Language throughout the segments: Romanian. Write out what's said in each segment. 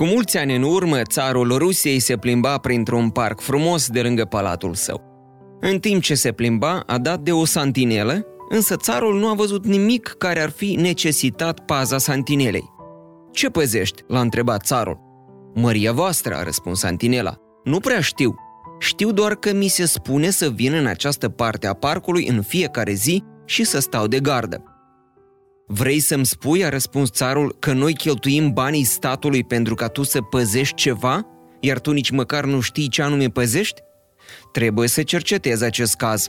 Cu mulți ani în urmă, țarul Rusiei se plimba printr-un parc frumos de lângă palatul său. În timp ce se plimba, a dat de o santinelă, însă țarul nu a văzut nimic care ar fi necesitat paza santinelei. Ce păzești?" l-a întrebat țarul. Măria voastră, a răspuns santinela. Nu prea știu. Știu doar că mi se spune să vin în această parte a parcului în fiecare zi și să stau de gardă. Vrei să-mi spui, a răspuns țarul, că noi cheltuim banii statului pentru ca tu să păzești ceva, iar tu nici măcar nu știi ce anume păzești? Trebuie să cercetezi acest caz.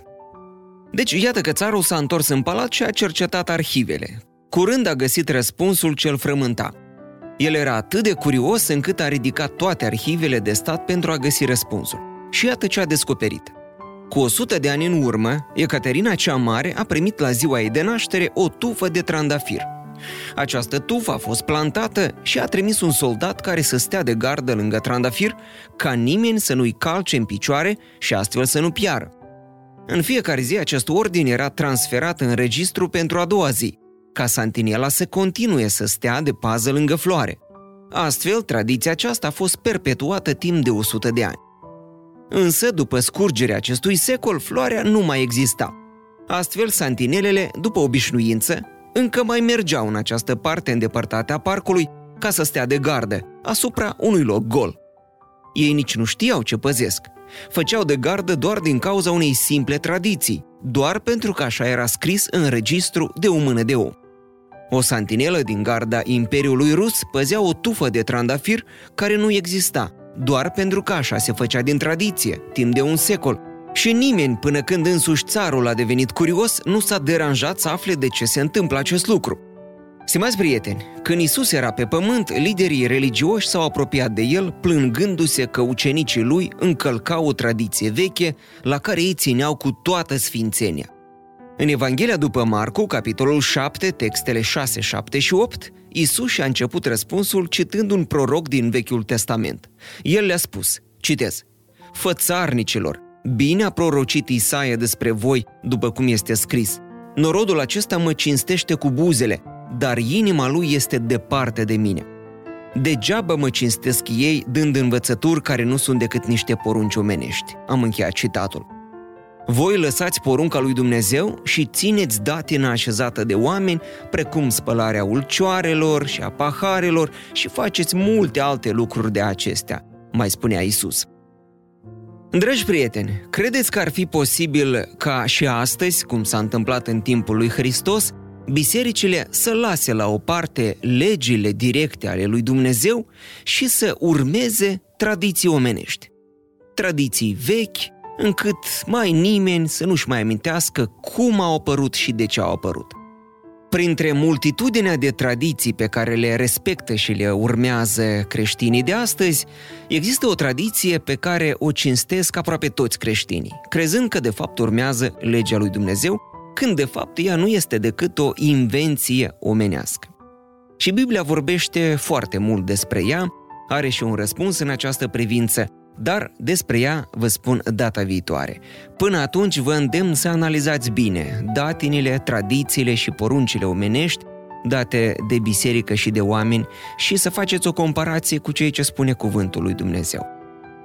Deci, iată că țarul s-a întors în palat și a cercetat arhivele. Curând a găsit răspunsul cel frământa. El era atât de curios încât a ridicat toate arhivele de stat pentru a găsi răspunsul. Și iată ce a descoperit – cu 100 de ani în urmă, Ecaterina cea Mare a primit la ziua ei de naștere o tufă de trandafir. Această tufă a fost plantată și a trimis un soldat care să stea de gardă lângă trandafir, ca nimeni să nu-i calce în picioare și astfel să nu piară. În fiecare zi acest ordin era transferat în registru pentru a doua zi, ca Santinela să continue să stea de pază lângă floare. Astfel, tradiția aceasta a fost perpetuată timp de 100 de ani. Însă, după scurgerea acestui secol, floarea nu mai exista. Astfel, santinelele, după obișnuință, încă mai mergeau în această parte îndepărtată a parcului ca să stea de gardă, asupra unui loc gol. Ei nici nu știau ce păzesc. Făceau de gardă doar din cauza unei simple tradiții, doar pentru că așa era scris în registru de o mână de om. O santinelă din garda Imperiului Rus păzea o tufă de trandafir care nu exista, doar pentru că așa se făcea din tradiție, timp de un secol, și nimeni, până când însuși țarul a devenit curios, nu s-a deranjat să afle de ce se întâmplă acest lucru. Stimați prieteni, când Isus era pe pământ, liderii religioși s-au apropiat de el, plângându-se că ucenicii lui încălcau o tradiție veche la care ei țineau cu toată sfințenia. În Evanghelia după Marcu, capitolul 7, textele 6, 7 și 8, Isus și-a început răspunsul citând un proroc din Vechiul Testament. El le-a spus, citez, Fățarnicilor, bine a prorocit Isaia despre voi, după cum este scris. Norodul acesta mă cinstește cu buzele, dar inima lui este departe de mine. Degeaba mă cinstesc ei dând învățături care nu sunt decât niște porunci omenești. Am încheiat citatul. Voi lăsați porunca lui Dumnezeu și țineți datina așezată de oameni, precum spălarea ulcioarelor și a paharelor și faceți multe alte lucruri de acestea, mai spunea Isus. Dragi prieteni, credeți că ar fi posibil ca și astăzi, cum s-a întâmplat în timpul lui Hristos, bisericile să lase la o parte legile directe ale lui Dumnezeu și să urmeze tradiții omenești? Tradiții vechi, încât mai nimeni să nu-și mai amintească cum au apărut și de ce au apărut. Printre multitudinea de tradiții pe care le respectă și le urmează creștinii de astăzi, există o tradiție pe care o cinstesc aproape toți creștinii, crezând că de fapt urmează legea lui Dumnezeu, când de fapt ea nu este decât o invenție omenească. Și Biblia vorbește foarte mult despre ea, are și un răspuns în această privință, dar despre ea vă spun data viitoare. Până atunci vă îndemn să analizați bine datinile, tradițiile și poruncile omenești date de biserică și de oameni și să faceți o comparație cu ceea ce spune cuvântul lui Dumnezeu.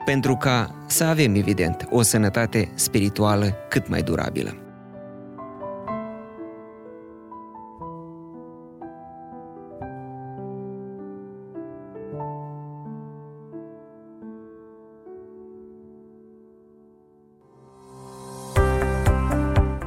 Pentru ca să avem, evident, o sănătate spirituală cât mai durabilă.